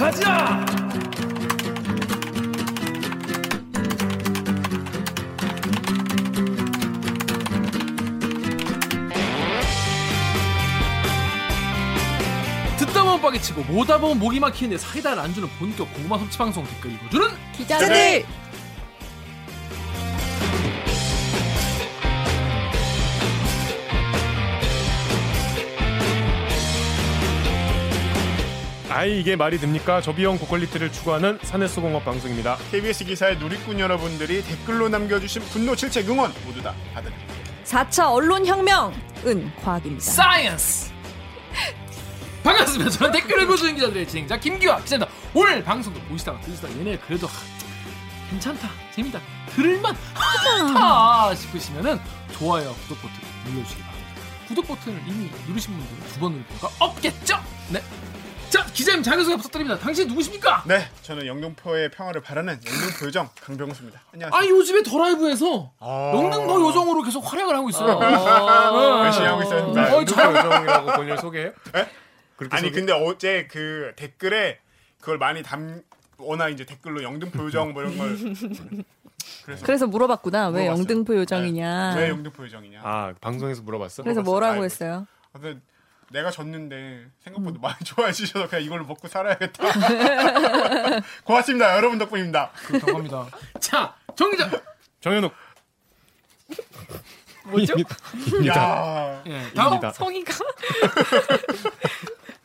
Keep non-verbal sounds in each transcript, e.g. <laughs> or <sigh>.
가자. 듣다 보면 빠개치고 모다 보면 목이 막히는데 사이다를 안 주는 본격 고구마 섭취 방송 댓글 읽어주는 기자들 아이 이게 말이 됩니까? 저비용 고quality를 추구하는 사내수공업 방송입니다. KBS 기사의 누리꾼 여러분들이 댓글로 남겨주신 분노 질책 응원 모두 다 받아드립니다. 4차 언론 혁명은 과학입니다. science <laughs> 반갑습니다 저는 댓글 읽어주는 기자들의 진행자 김기화 기자입니다 오늘 방송도 보시다가 들으시다가 얘네 그래도 하, 괜찮다 재밌다 들을만 하다 싶으시면은 좋아요 구독 버튼 눌러주시기 바랍니다 구독 버튼을 이미 누르신 분들은 두 번 누를 필요가 없겠죠 네 자 기자님 자기소개 부탁드립니다 당신 누구십니까 네, 저는 영등포의 평화를 바라는 영등포 요정 강병수입니다. 안녕하세요. 아 요즘에 더 라이브에서 아. 영등포 요정으로 계속 활약을 하고 있어요 열심히 하고. 자, 어, 영등포 요정이라고 본인을 소개해요? 그렇게 아니 소개- 근데 어제 그 댓글에 그걸 많이 담 워낙 이제 댓글로 영등포 요정 뭐 이런 걸 그래서 그래서 물어봤구나. 왜 물어봤어요. 영등포 요정이냐. 왜 영등포 요정이냐? 아 방송에서 물어봤어? 그래서 물어봤어요. 뭐라고 아이고. 했어요? 근데 내가 졌는데 생각보다 많이 <laughs> 좋아해 주셔서 그냥 이걸로 먹고 살아야겠다. <laughs> 고맙습니다. 여러분 덕분입니다. 그렇다고 합니다 <laughs> 자 정 기자 정현욱 뭐죠? 입니다. 야, 예, 다음 입니다. 성의가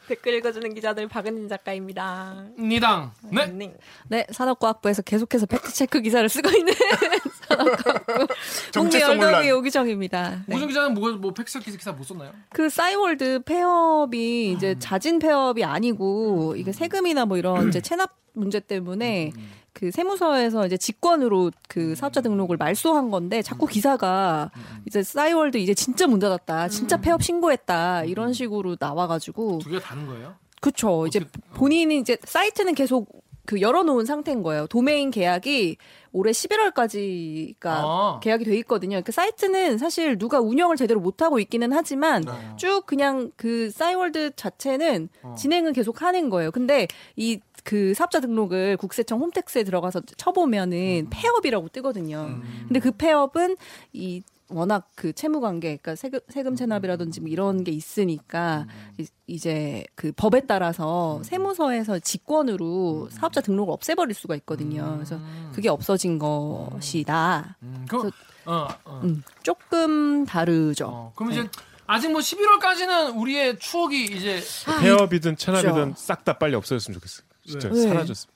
댓글 읽어주는 기자들 박은진 작가입니다. 니당 네 네. 네, 산업과학부에서 계속해서 팩트체크 기사를 쓰고 있는 <laughs> 산업과학부 홍미열동의 논란. 오기정입니다. 네. 오정 기자는 뭐, 뭐 팩스 기사 못 썼나요? 그 싸이월드 폐업이 이제 자진 폐업이 아니고 이게 세금이나 뭐 이런 이제 <clears throat> 체납 문제 때문에 그 세무서에서 이제 직권으로 그 사업자 등록을 말소한 건데 자꾸 기사가 이제 싸이월드 이제 진짜 문 닫았다, 진짜 폐업 신고했다 이런 식으로 나와가지고 두 개가 다른 거예요? 그쵸. 이제 본인이 이제 사이트는 계속 그 열어놓은 상태인 거예요. 도메인 계약이 올해 11월까지가 아. 계약이 돼 있거든요. 그 사이트는 사실 누가 운영을 제대로 못 하고 있기는 하지만 어. 쭉 그냥 그 싸이월드 자체는 어. 진행을 계속 하는 거예요. 근데 이 그 사업자 등록을 국세청 홈택스에 들어가서 쳐보면은 폐업이라고 뜨거든요. 음. 근데 그 폐업은 이 워낙 그 채무 관계, 그러니까 세금, 세금 체납이라든지 뭐 이런 게 있으니까 이- 이제 그 법에 따라서 세무서에서 직권으로 사업자 등록을 없애버릴 수가 있거든요. 그래서 그게 없어진 것이다. 음, 그, 그래서- 어, 어. 음, 조금 다르죠. 어, 그럼 이제 아직 뭐 11월까지는 우리의 추억이 이제 폐업이든 체납이든 진짜. 싹다 빨리 없어졌으면 좋겠어. 진짜 왜? 사라졌어.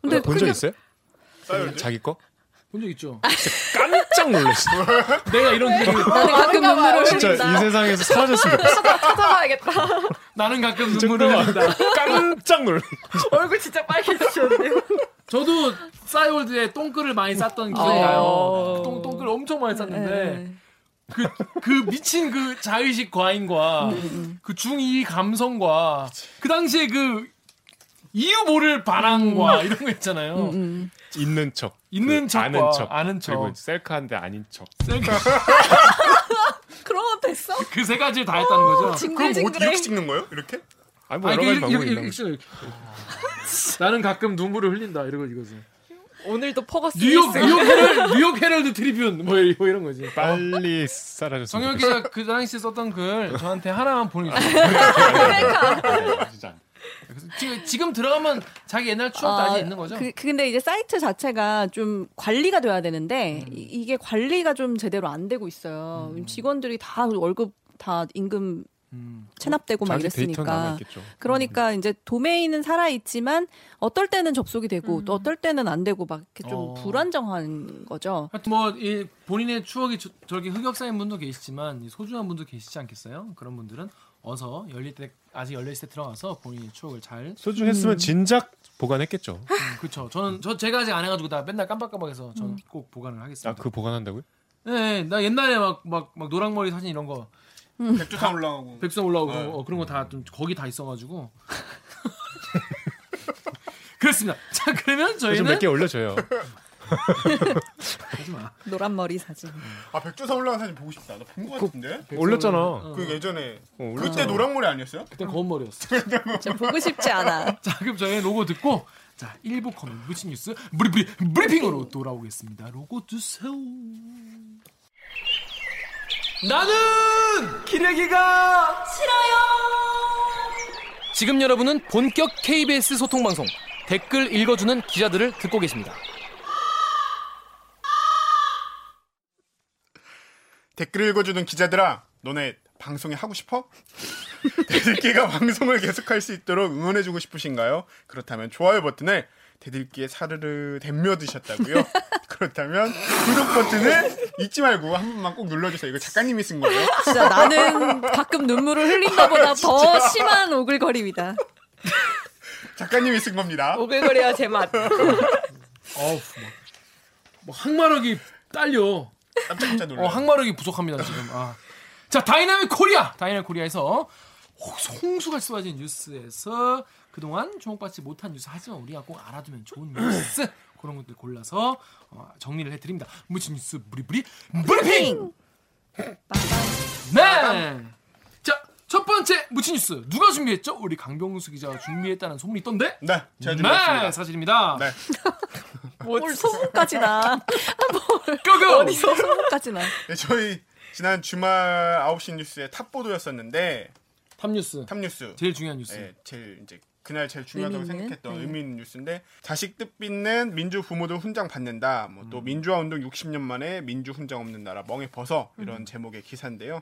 근데 본적 그게- 있어요? 싸이월드? 자기 거? 본 적 있죠? 깜짝 놀랐어. <laughs> 내가 이런 얘기 나는 가끔 눈물을 진짜 이 세상에서 사라졌으면 좋겠어. <laughs> 찾아봐야겠다. 나는 가끔 눈물을 흘린다. 깜짝 놀랐어. 얼굴 진짜 빨개지셨네요. 저도 싸이월드에 똥글을 많이 쌌던 기억이 어. 나요. 똥, 똥글 엄청 많이 쌌는데 네. 그, 그 미친 그 자의식 과잉과 그 중2 감성과 그 당시에 그 이유 모를 반항과 이런 거 있잖아요. 음. 있는 척. 있는 그 척과 아는 척. 아는 척. 그리고 셀카인데 아닌 척. 그러면 됐어? 그 세 가지를 다 했다는 거죠. 그럼 뭐 징글징글해. 이렇게 찍는 거예요? 이렇게? 아니 뭐 아, 여러 이게 가지 방법이 있나. 나는 가끔 눈물을 흘린다 이러고 이거지. 오늘도 퍼거스 뉴욕. 뉴욕 헤럴 뉴욕 헤럴드 트리� 뭐, 이- 뭐 이런 거지. 빨리 사라졌으면 정혁 좋겠어. 기자 그 당시에 썼던 글 저한테 하나만 보내주세요. 진짜. 그래서 지금, 지금 들어가면 자기 옛날 추억 도 아, 직 있는 거죠? 그, 그 근데 이제 사이트 자체가 좀 관리가 돼야 되는데 이- 이게 관리가 좀 제대로 안 되고 있어요. 직원들이 다 월급 다 임금 음. 체납되고 막 이랬으니까. 그러니까 이제 도메인은 살아 있지만 어떨 때는 접속이 되고 또 어떨 때는 안 되고 막 이렇게 좀 어. 불안정한 거죠. 하여튼 뭐이 본인의 추억이 저, 저렇게 흑역사인 분도 계시지만 이 소중한 분도 계시지 않겠어요? 그런 분들은 어서 열릴 때 아직 열릴 때 들어가서 본인의 추억을 잘 소중했으면 진작 보관했겠죠. 음, 그렇죠. 저는 저 제가 아직 안 해가지고 나 맨날 깜빡깜빡해서 저는 꼭 보관을 하겠습니다. 아 그 보관한다고요? 네, 나 옛날에 막 막 막 노랑머리 사진 이런 거 백두산 올라가고. 백수산 올라오고 네. 어, 그런 거 다 좀 거기 다 있어가지고 <laughs> 그렇습니다. 자 그러면 좀 저희는 몇 개 올려줘요. <laughs> 하지 마. <laughs> 노란 머리 사진. 아 백조사 올라간 사진 보고 싶다. 나 본 거 같은데. 올렸잖아. 그 예전에 어, 그때 올렸잖아. 노랑머리 아니었어요? 그때 검은 머리였어. <laughs> 저 보고 싶지 않아. <laughs> 자, 그럼 저희 로고 듣고 자, 1부 커널 무친 뉴스 브리 브리 브리핑으로 돌아오겠습니다. 로고 주세요. 나는 기레기가 싫어요. 지금 여러분은 본격 KBS 소통 방송 댓글 읽어주는 기자들을 듣고 계십니다. 댓글 읽어주는 기자들아, 너네 방송에 하고 싶어? <laughs> 대들기가 방송을 계속할 수 있도록 응원해주고 싶으신가요? 그렇다면 좋아요 버튼을 대들기에 사르르 댐며 드셨다고요? <laughs> 그렇다면 구독 버튼을 잊지 말고 한 번만 꼭 눌러주세요. 이거 작가님이 쓴 거예요. 진짜 나는 가끔 눈물을 흘린 것보다 <laughs> 더 심한 오글거림이다. 작가님이 쓴 겁니다. 오글거려야 제맛. 어우, 뭐, 뭐 항마력이 딸려. 깜짝깜짝 놀라요. 어, 항마력이 부족합니다 지금. 아. 자, dynamic Korea, dynamic Korea에서 홍수가 쏟아진 뉴스에서 그동안 주목받지 못한 뉴스 하지만 우리가 꼭 알아두면 좋은 뉴스 그런 것들 골라서 어, 정리를 해드립니다. 무슨 뉴스 브리브리 브리핑. 네. 번째 묻힌 뉴스 누가 준비했죠? 우리 강병수 기자가 준비했다는 소문이 있던데. 네, 제가 네, 준비했습니다. 사실입니다. 네. <laughs> 뭘 소문까지 나. 고고. <laughs> 어디서 소문까지 나. 네, 저희 지난 주말 9시 뉴스의 탑보도였었는데 탑뉴스. 탑뉴스 제일 중요한 뉴스. 예, 제일 이제 그날 제일 중요하다고 의미? 생각했던 네. 의미 있는 뉴스인데 자식 뜻 잇는 민주 부모들 훈장 받는다. 뭐또 민주화 운동 60년 만에 민주 훈장 없는 나라 멍에 벗어 이런 제목의 기사인데요.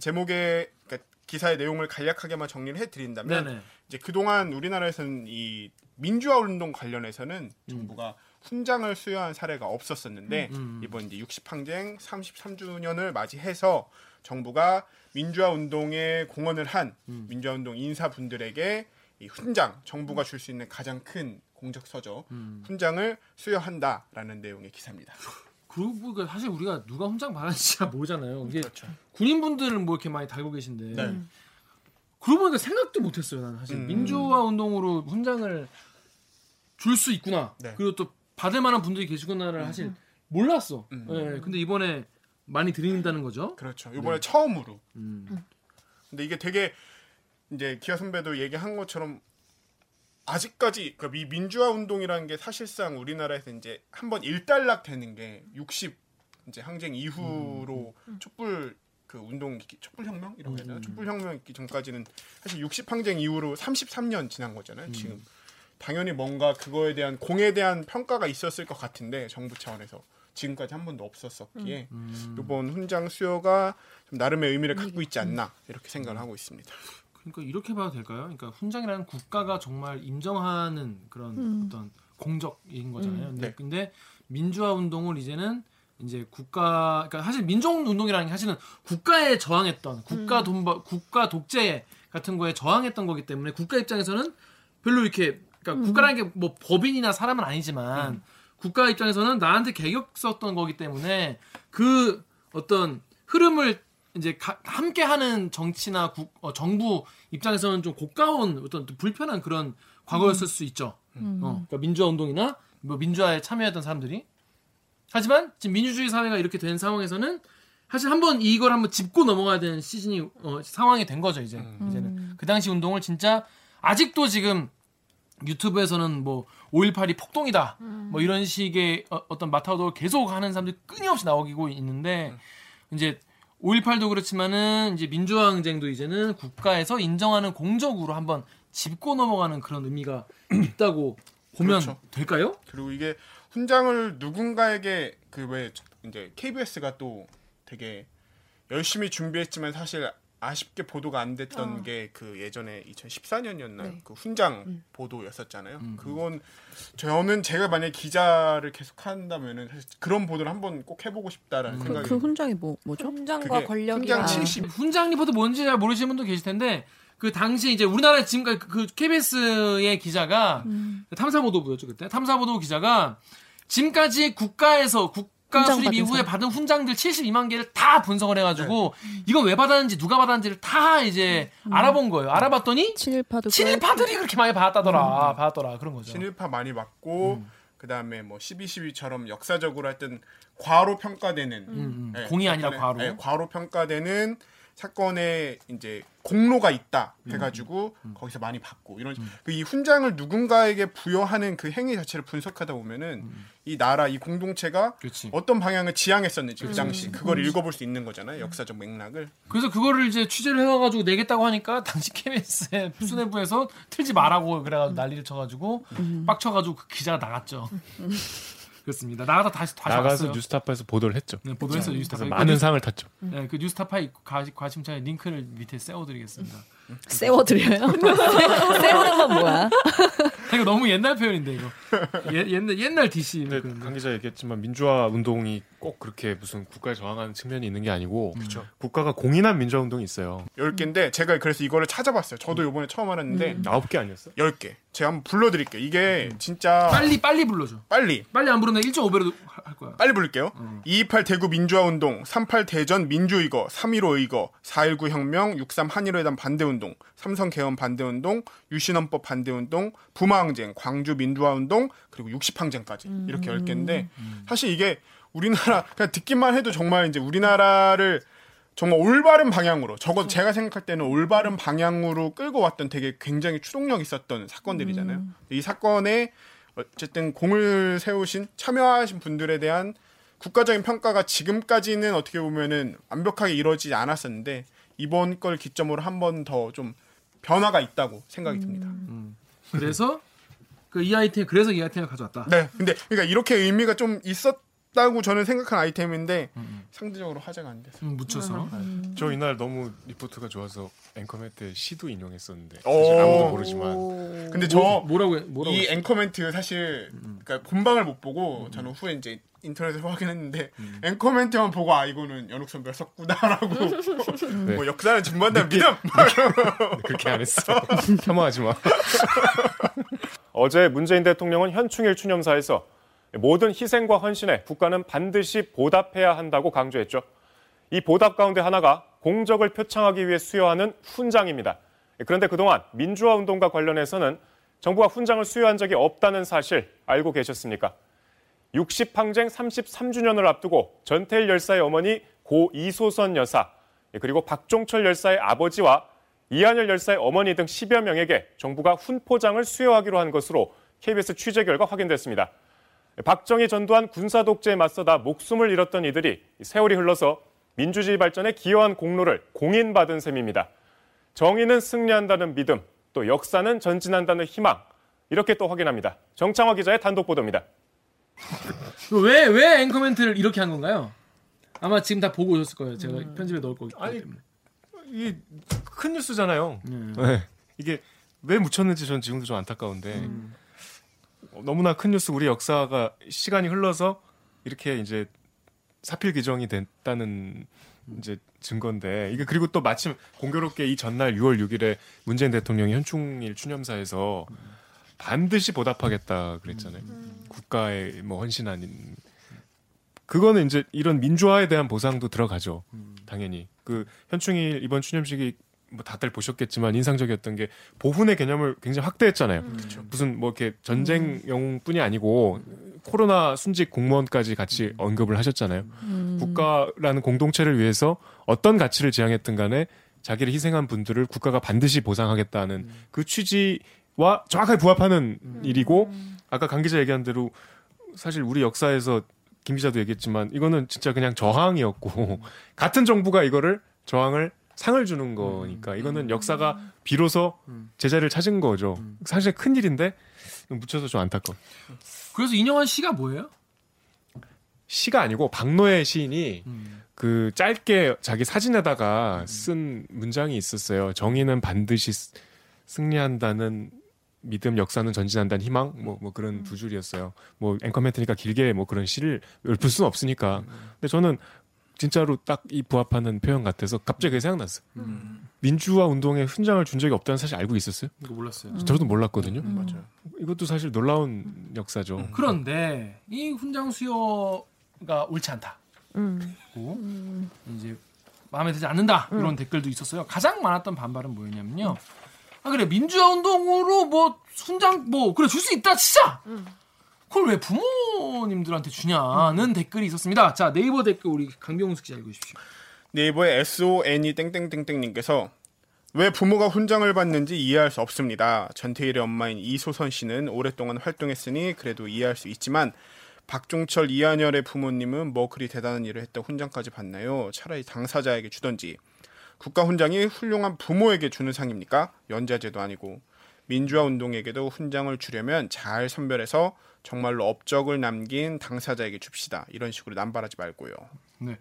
제목의 그러니까 기사의 내용을 간략하게만 정리를 해드린다면 네네. 이제 그동안 우리나라에서는 이 민주화 운동 관련해서는 정부가 훈장을 수여한 사례가 없었었는데 음. 이번 이제 60항쟁 33주년을 맞이해서 정부가 민주화 운동에 공헌을 한 음. 민주화 운동 인사분들에게 이 훈장 정부가 줄 수 있는 가장 큰 공적 서적 음. 훈장을 수여한다라는 내용의 기사입니다. 그러고 보니까 사실 우리가 누가 훈장 받았는지 잘 모르잖아요. 이게 그렇죠. 군인분들은 뭐 이렇게 많이 달고 계신데. 네. 그러고 보니까 생각도 못했어요. 나는 사실 음. 민주화 운동으로 훈장을 줄 수 있구나. 네. 그리고 또 받을 만한 분들이 계시구나를 사실 몰랐어. 음. 예, 근데 이번에 많이 드린다는 거죠. 그렇죠. 이번에 처음으로. 음. 근데 이게 되게 이제 기아 선배도 얘기한 것처럼 아직까지 그러니까 이 민주화 운동이라는 게 사실상 우리나라에서 이제 한번 일단락 되는 게 60 이제 항쟁 이후로 촛불 그 운동 촛불 혁명이라고 해야 되나? 음. 촛불 혁명 있기 전까지는 사실 60 항쟁 이후로 33년 지난 거잖아요. 지금 당연히 뭔가 그거에 대한 공에 대한 평가가 있었을 것 같은데 정부 차원에서 지금까지 한 번도 없었었기에 음. 이번 훈장 수여가 좀 나름의 의미를 갖고 있지 않나 이렇게 생각을 하고 있습니다. 그러니까 이렇게 봐도 될까요? 그러니까 훈장이라는 국가가 정말 인정하는 그런 음. 어떤 공적인 거잖아요. 근데, 네. 근데 민주화 운동을 이제는 이제 국가 그러니까 사실 민족 운동이라는 게 사실은 국가에 저항했던 국가 음. 돈바 국가 독재 같은 거에 저항했던 거기 때문에 국가 입장에서는 별로 이렇게 그러니까 음. 국가라는 게 뭐 법인이나 사람은 아니지만 국가 입장에서는 나한테 개격 썼던 거기 때문에 그 어떤 흐름을 이제 가- 함께하는 정치나 국, 어, 정부 입장에서는 좀 고가운 어떤 좀 불편한 그런 과거였을 수 있죠. 음. 어, 그러니까 민주화 운동이나 뭐 민주화에 참여했던 사람들이. 하지만 지금 민주주의 사회가 이렇게 된 상황에서는 사실 한번 이걸 한번 짚고 넘어가야 되는 시즌이 어, 상황이 된 거죠 이제. 음. 이제는. 그 당시 운동을 진짜 아직도 지금 유튜브에서는 뭐 5.18이 폭동이다. 뭐 이런 식의 어, 떤 마타도를 계속 하는 사람들이 끊임없이 나오고 있는데 이제 5.18도 그렇지만은 이제 민주화 항쟁도 이제는 국가에서 인정하는 공적으로 한번 짚고 넘어가는 그런 의미가 <clears throat> 있다고 보면 그렇죠. 될까요? 그리고 이게 훈장을 누군가에게 그 왜 이제 KBS가 또 되게 열심히 준비했지만 사실 아쉽게 보도가 안 됐던 어. 게그 예전에 2014년이었나 네. 그 훈장 음. 보도였었잖아요. 음. 그건 저는 제가 만약 에 기자를 계속 한다면은 사실 그런 보도를 한번 꼭 해보고 싶다라는 음. 그, 생각이 그 훈장이 뭐 뭐죠? 훈장과 권력이랑 훈장 70 훈장 리포트 뭔지 잘 모르시는 분도 계실 텐데 그 당시 이제 우리나라 지금까지 그- 그 KBS의 기자가 음. 탐사보도부였죠 그때 탐사보도 기자가 지금까지 국가에서 국 가 훈장 수립 이후에 사람. 받은 훈장들 72만 개를 다 분석을 해가지고 이건 왜 받았는지 누가 받았는지를 다 이제 알아본 거예요. 알아봤더니 친일파도 친일파들이 그렇게 많이 받았다더라, 받았더라 그런 거죠. 친일파 많이 맞고 음. 그 다음에 뭐 12.12처럼 역사적으로 하여튼 과로 평가되는 음, 예, 공이 아니라 과로. 예, 과로 평가되는 사건에 이제 공로가 있다 음. 해가지고 거기서 많이 받고 이런 그이 훈장을 누군가에게 부여하는 그 행위 자체를 분석하다 보면은 이 나라 이 공동체가 음. 그렇지. 어떤 방향을 지향했었는지 그 당시 그걸 읽어볼 수 있는 거잖아요 역사적 맥락을 그래서 그거를 이제 취재를 해와가지고 내겠다고 하니까 당시 KBS의 <laughs> 수뇌부에서 틀지 말라고 그래가지고 난리를 쳐가지고 빡쳐가지고 그 기자가 나갔죠. 그렇습니다. 나가다 다시 다시 나가서 왔어요. 뉴스타파에서 보도를 했죠. 네, 보도해서 그래서 뉴스타파. 많은 상을 탔죠. 네, 그 뉴스타파의 과, 과심차에 링크를 밑에 세워드리겠습니다. 세워드려요. <laughs> 세우는 건 뭐야? <laughs> 이거 너무 옛날 표현인데 이거. 예, 옛날 옛날 DC. 근데 그런데. 강 기자 얘기했지만 민주화 운동이 꼭 그렇게 무슨 국가에 저항하는 측면이 있는 게 아니고 국가가 공인한 민주화 운동이 있어요. 10개인데 제가 그래서 이거를 찾아봤어요 저도 요번에 처음 알았는데 아홉 개 아니었어? 10개 제가 한번 불러드릴게요 이게 진짜 빨리 빨리 불러줘. 빨리 빨리 안 부르면 1.5배로 할 거야. 빨리 부를게요. 228 대구 민주화 운동, 38 대전 민주 의거, 315 의거, 419 혁명, 63 한일회담 반대 운동, 삼성 개헌 반대 운동, 유신헌법 반대 운동, 부마 항쟁, 광주 민주화 운동, 그리고 60 항쟁까지 이렇게 10개인데 사실 이게 우리나라 그냥 듣기만 해도 정말 이제 우리나라를 정말 올바른 방향으로 적어도 제가 생각할 때는 올바른 방향으로 끌고 왔던 되게 굉장히 추동력 있었던 사건들이잖아요. 이 사건에 어쨌든 공을 세우신 참여하신 분들에 대한 국가적인 평가가 지금까지는 어떻게 보면은 완벽하게 이루어지지 않았었는데 이번 걸 기점으로 한 번 더 좀 변화가 있다고 생각이 듭니다. 그래서 그 이 아이템 그래서 이 아이템을 가져왔다. 네, 근데 그러니까 이렇게 의미가 좀 있었 다고 저는 생각한 아이템인데 상대적으로 화제가 안 돼서. 음, 묻혀서. 저 이날 너무 리포트가 좋아서 앵커맨 때 시도 인용했었는데 아무도 모르지만 근데 저 뭐, 뭐라고 해? 뭐라고 이? 앵커멘트 사실 그러니까 본방을 못 보고 저는 후에 이제 인터넷에서 <laughs> 확인했는데 앵커멘트만 보고 아 이거는 연옥 선배가 썼구나라고 <laughs> 뭐 역사는 준비한다는 믿음 뭐 <laughs> 그렇게 안 했어. 혐오하지 마. 어제 문재인 대통령은 현충일 추념사에서 모든 희생과 헌신에 국가는 반드시 보답해야 한다고 강조했죠. 이 보답 가운데 하나가 공적을 표창하기 위해 수여하는 훈장입니다. 그런데 그동안 민주화 운동과 관련해서는 정부가 훈장을 수여한 적이 없다는 사실 알고 계셨습니까? 60항쟁 33주년을 앞두고 전태일 열사의 어머니 고 이소선 여사 그리고 박종철 열사의 아버지와 이한열 열사의 어머니 등 10여 명에게 정부가 훈포장을 수여하기로 한 것으로 KBS 취재 결과 확인됐습니다. 박정희 전두환 군사 독재에 맞서다 목숨을 잃었던 이들이 세월이 흘러서 민주주의 발전에 기여한 공로를 공인받은 셈입니다. 정의는 승리한다는 믿음, 또 역사는 전진한다는 희망. 이렇게 또 확인합니다. 정창화 기자의 단독 보도입니다. 왜, 왜 앵커멘트를 이렇게 한 건가요? 아마 지금 다 보고 오셨을 거예요. 제가 편집에 넣을 거기 아니, 때문에. 이게 큰 뉴스잖아요. 네. 이게 왜 묻혔는지 전 지금도 좀 안타까운데 어, 너무나 큰 뉴스 우리 역사가 시간이 흘러서 이렇게 이제 사필 규정이 됐다는 이제 증거인데 이게 그리고 또 마침 공교롭게 이 전날 6월 6일에 문재인 대통령이 현충일 추념사에서 반드시 보답하겠다 그랬잖아요. 국가의 뭐 헌신한 그거는 이제 이런 민주화에 대한 보상도 들어가죠. 당연히 그 현충일 이번 추념식이 뭐 다들 보셨겠지만 인상적이었던 게 보훈의 개념을 굉장히 확대했잖아요. 무슨 뭐 이렇게 전쟁 영웅뿐이 아니고 코로나 순직 공무원까지 같이 언급을 하셨잖아요. 국가라는 공동체를 위해서 어떤 가치를 지향했든 간에 자기를 희생한 분들을 국가가 반드시 보상하겠다는 그 취지와 정확하게 부합하는 일이고 아까 강 기자 얘기한 대로 사실 우리 역사에서 김 기자도 얘기했지만 이거는 진짜 그냥 저항이었고 같은 정부가 이거를 저항을 상을 주는 거니까 이거는 역사가 비로소 제자리를 찾은 거죠. 사실 큰 일인데 묻혀서 좀 안타까워. 그래서 인용한 시가 뭐예요? 시가 아니고 박노해 시인이 그 짧게 자기 사진에다가 쓴 문장이 있었어요. 정의는 반드시 쓰- 승리한다는 믿음, 역사는 전진한다는 희망, 뭐, 뭐 그런 두 줄이었어요. 뭐 앵커 멘트니까 길게 뭐 그런 시를 읊을 수는 없으니까. 근데 저는 진짜로 딱 이 부합하는 표현 같아서 갑자기 그게 생각났어요. 민주화 운동에 훈장을 준 적이 없다는 사실 알고 있었어요? 이거 몰랐어요. 저도 몰랐거든요. 맞아요. 이것도 사실 놀라운 역사죠. 그런데 이 훈장 수여가 옳지 않다. 음. 고 이제 마음에 들지 않는다 이런 댓글도 있었어요. 가장 많았던 반발은 뭐였냐면요. 아 그래 민주화 운동으로 뭐 훈장 뭐 그래 줄 수 있다 진짜. 그걸 왜 부모님들한테 주냐는 댓글이 있었습니다. 자 네이버 댓글 우리 강병숙 씨 읽으십시오. 네이버의 SON이 땡땡땡땡님께서 왜 부모가 훈장을 받는지 이해할 수 없습니다. 전태일의 엄마인 이소선 씨는 오랫동안 활동했으니 그래도 이해할 수 있지만 박종철 이한열의 부모님은 뭐 그리 대단한 일을 했다 훈장까지 받나요? 차라리 당사자에게 주던지 국가 훈장이 훌륭한 부모에게 주는 상입니까? 연자제도 아니고 민주화 운동에게도 훈장을 주려면 잘 선별해서 정말로 업적을 남긴 당사자에게 줍시다. 이런 식으로 남발하지 말고요. 네.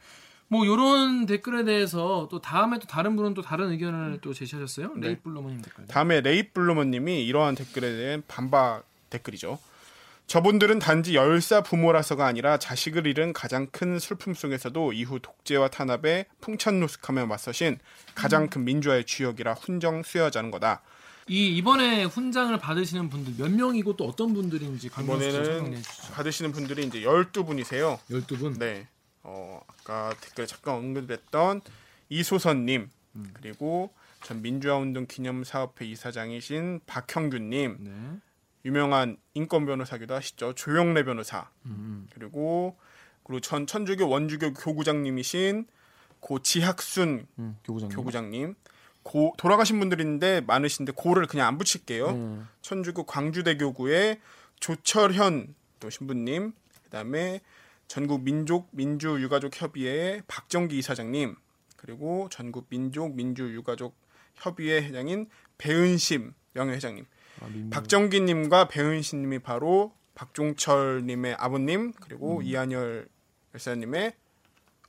뭐 요런 댓글에 대해서 또 다음에 또 다른 분은 또 다른 의견을 또 제시하셨어요. 네. 레이블러머님 댓글. 다음에 레이블루머님이 이러한 댓글에 대한 반박 댓글이죠. 저분들은 단지 열사 부모라서가 아니라 자식을 잃은 가장 큰 슬픔 속에서도 이후 독재와 탄압에 풍찬노숙하며 맞서신 가장 큰 민주화의 주역이라 훈정 수여하자는 거다. 이 이번에 훈장을 받으시는 분들 몇 명이고 또 어떤 분들인지 이번에는. 받으시는 분들이 이제 12분이세요. 12분. 네. 어, 아까 댓글에 잠깐 언급했던 이소선님 그리고 전 민주화 운동 기념 사업회 이사장이신 박형균 님 네. 유명한 인권 변호사기도 하시죠 조영래 변호사 음. 그리고 그리고 전 천주교 원주교 교구장님이신 고 지학순 음, 교구장님. 교구장님 고 돌아가신 분들인데 많으신데 고를 그냥 안 붙일게요. 음. 천주교 광주대교구의 조철현 또 신부님 그다음에 전국 민족 민주 유가족 협의회 박정기 이사장님 그리고 전국 민족 민주 유가족 협의회 회장인 배은심 명예회장님 아, 민주. 박정기님과 배은심님이 바로 박종철님의 아버님 그리고 음. 이한열 열사님의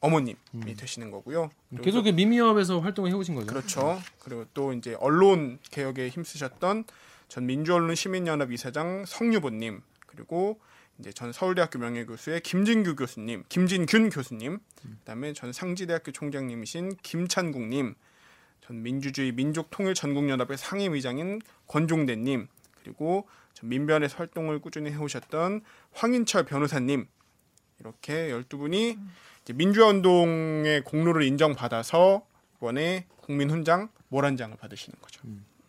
어머님이 되시는 거고요. 계속 그 미미업에서 활동을 해오신 거죠. 그렇죠. 그리고 또 이제 언론 개혁에 힘쓰셨던 전 민주언론 시민연합 이사장 성유보님 그리고 이제 전 서울대학교 명예교수의 김진규 교수님, 김진균 교수님, 그다음에 전 상지대학교 총장님이신 김찬국님, 전 민주주의 민족통일 전국연합의 상임의장인 권종대님, 그리고 전 민변에서 활동을 꾸준히 해오셨던 황인철 변호사님 이렇게 12분이 민주화 운동의 공로를 인정받아서 이번에 국민훈장 모란장을 받으시는 거죠.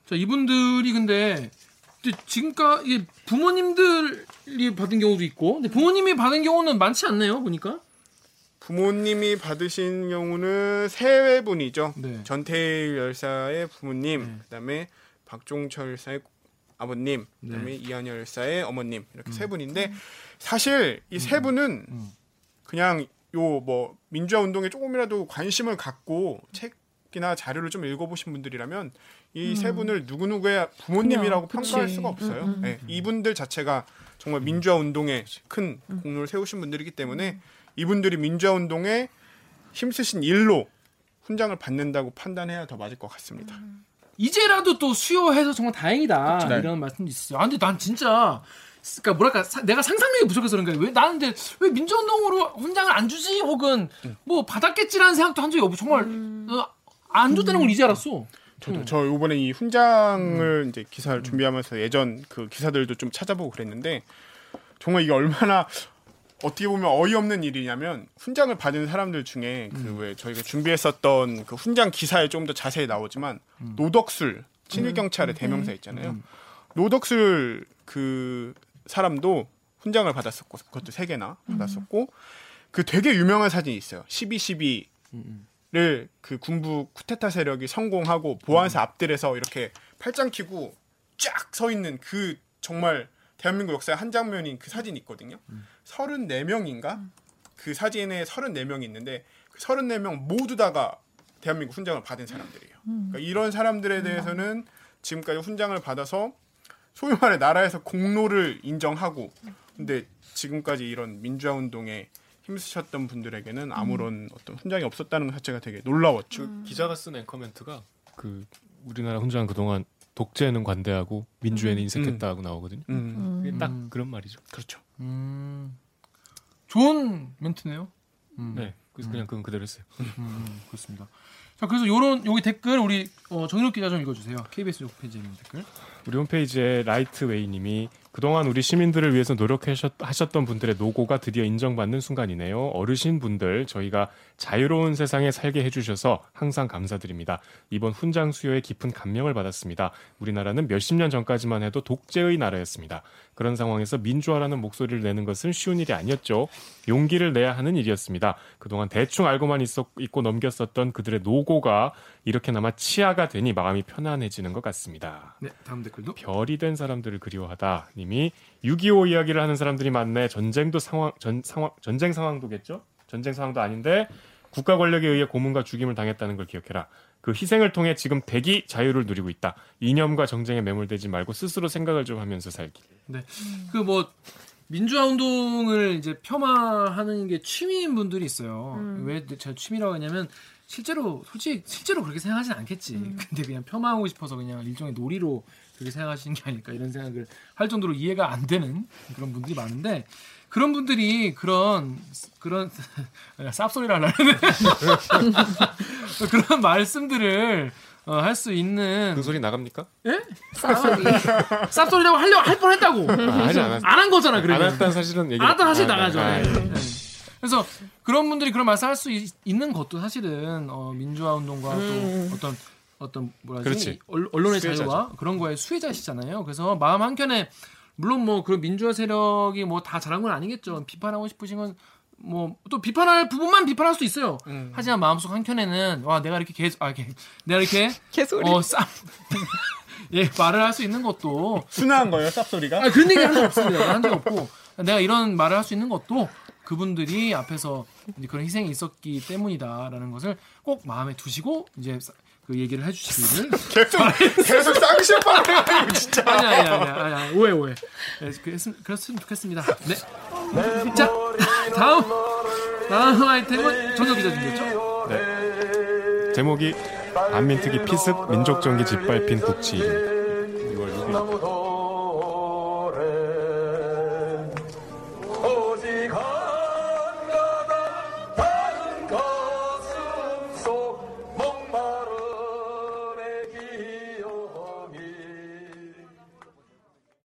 자 이분들이 근데 지금까지 부모님들이 받은 경우도 있고, 근데 부모님이 받은 경우는 많지 않네요 보니까. 부모님이 받으신 경우는 세 분이죠. 네. 전태일 열사의 부모님, 네. 그다음에 박종철 열사의 아버님, 그다음에 네. 이한열 열사의 어머님 이렇게 세 분인데 사실 이 세 분은 음. 그냥 요 뭐 민주화 운동에 조금이라도 관심을 갖고 책이나 자료를 좀 읽어보신 분들이라면 이세 분을 누구 누구의 부모님이라고 그냥, 평가할 그치. 수가 없어요. 음, 음. 네, 이분들 자체가 정말 민주화 운동에 큰 공로를 세우신 분들이기 때문에 이분들이 민주화 운동에 힘쓰신 일로 훈장을 받는다고 판단해야 더 맞을 것 같습니다. 이제라도 또 수요해서 정말 다행이다 그쵸. 네. 이런 말씀도 있어요. 아, 근데 난 진짜 그러니까 뭐랄까 사- 내가 상상력이 부족해서 그런가 왜 나는 근데 왜 민주운동으로 훈장을 안 주지? 혹은 뭐 받았겠지라는 생각도 한 적이 없고 정말 어, 안 줬다는 걸 이제 알았어. 저도 저 이번에 이 훈장을 이제 기사를 준비하면서 예전 그 기사들도 좀 찾아보고 그랬는데 정말 이게 얼마나 어떻게 보면 어이없는 일이냐면 훈장을 받은 사람들 중에 그 왜 저희가 준비했었던 그 훈장 기사에 좀 더 자세히 나오지만 노덕술 친일 경찰의 대명사 있잖아요. 노덕술 그 사람도 훈장을 받았었고 그것도 세 개나 받았었고 그 되게 유명한 사진이 있어요. 12.12 를그 군부 쿠데타 세력이 성공하고 보안사 앞들에서 이렇게 팔짱 끼고 쫙 서 있는 그 정말 대한민국 역사의 한 장면인 그 사진이 있거든요. 34명인가? 그 사진에 34명이 있는데 그 34명 모두 다가 대한민국 훈장을 받은 사람들이에요. 그러니까 이런 사람들에 대해서는 지금까지 훈장을 받아서 소위 말해 나라에서 공로를 인정하고 근데 지금까지 이런 민주화 운동에 힘쓰셨던 분들에게는 아무런 어떤 훈장이 없었다는 것 자체가 되게 놀라웠죠. 기자가 쓴 앵커멘트가 그 우리나라 훈장 그동안 독재는 관대하고 민주에는 인색했다고 나오거든요. 음, 그게 딱 그런 말이죠. 그렇죠. 음, 좋은 멘트네요. 음, 네, 그래서 그냥 그건 그대로 했어요. 음, <laughs> 그렇습니다. 자 그래서 요런 여기 댓글 우리 어, 정인욱 기자 좀 읽어주세요. KBS 홈페이지에 있는 댓글. 우리 홈페이지에 라이트웨이님이 그동안 우리 시민들을 위해서 노력하셨던 분들의 노고가 드디어 인정받는 순간이네요. 어르신 분들 저희가 자유로운 세상에 살게 해주셔서 항상 감사드립니다. 이번 훈장 수여에 깊은 감명을 받았습니다. 우리나라는 몇십 년 전까지만 해도 독재의 나라였습니다. 그런 상황에서 민주화라는 목소리를 내는 것은 쉬운 일이 아니었죠. 용기를 내야 하는 일이었습니다. 그동안 대충 알고만 있었, 있고 넘겼었던 그들의 노고가 이렇게나마 치아가 되니 마음이 편안해지는 것 같습니다. 네, 다음 댓글도. 별이 된 사람들을 그리워하다 님이 6.25 이야기를 하는 사람들이 많네. 전쟁도 상황 전 상황 전쟁 상황도겠죠? 전쟁 상황도 아닌데 국가 권력에 의해 고문과 죽임을 당했다는 걸 기억해라. 그 희생을 통해 지금 대기 자유를 누리고 있다. 이념과 정쟁에 매몰되지 말고 스스로 생각을 좀 하면서 살기. 네. 그 뭐 민주화 운동을 이제 폄하하는 게 취미인 분들이 있어요. 왜 제가 취미라고 하냐면 실제로 솔직히 실제로 그렇게 생각하진 않겠지. 근데 그냥 폄하하고 싶어서 그냥 일종의 놀이로 그렇게 생각하시는 게 아닐까 이런 생각을 할 정도로 이해가 안 되는 그런 분들이 많은데 그런 분들이 그런 그런 <laughs> 쌉소리를 하려는 <laughs> <laughs> 그런 말씀들을 어, 할 수 있는 그 소리 나갑니까? <laughs> 쌉소리라고 하려고 할 뻔했다고 아, 하지 않았. 안한 거잖아 안 그러면 했다는 사실은 얘기. 안 했다 사실 아, 나가죠. 아, 네. 예. 네. 그래서 그런 분들이 그런 말씀 할수 있는 것도 사실은 어, 민주화 운동과 또 어떤 어떤 뭐라 그렇지. 지 언론의 수혜자죠. 자유와 그런 거에 수혜자시잖아요. 그래서 마음 한켠에 물론 뭐 그런 민주화 세력이 뭐 다 잘한 건 아니겠죠. 비판하고 싶으신 건 뭐 또 비판할 부분만 비판할 수 있어요. 하지만 마음속 한켠에는 와 내가 이렇게 계속 아 이렇게 내가 이렇게 <laughs> 개소리. 어 쌈. <laughs> 예 말을 할 수 있는 것도 순화한 거예요, 쌉소리가? 아, 그런 얘기 한 적 없습니다. 한 적 없고 내가 이런 말을 할 수 있는 것도 그분들이 앞에서 이제 그런 희생이 있었기 때문이다라는 것을 꼭 마음에 두시고 이제 사- 그 얘기를 해주시기를 <laughs> 계속 계속 쌍시오빠를 해요, 진짜. 아니 아니 아니 아니 오해 오해 네, 그랬으면, 그랬으면 좋겠습니다. 네. 자 다음 다음 아이템은 전혁 기자 준비했죠? 제목이 반민특위 피습 민족정기 짓밟힌 국치 6월 6일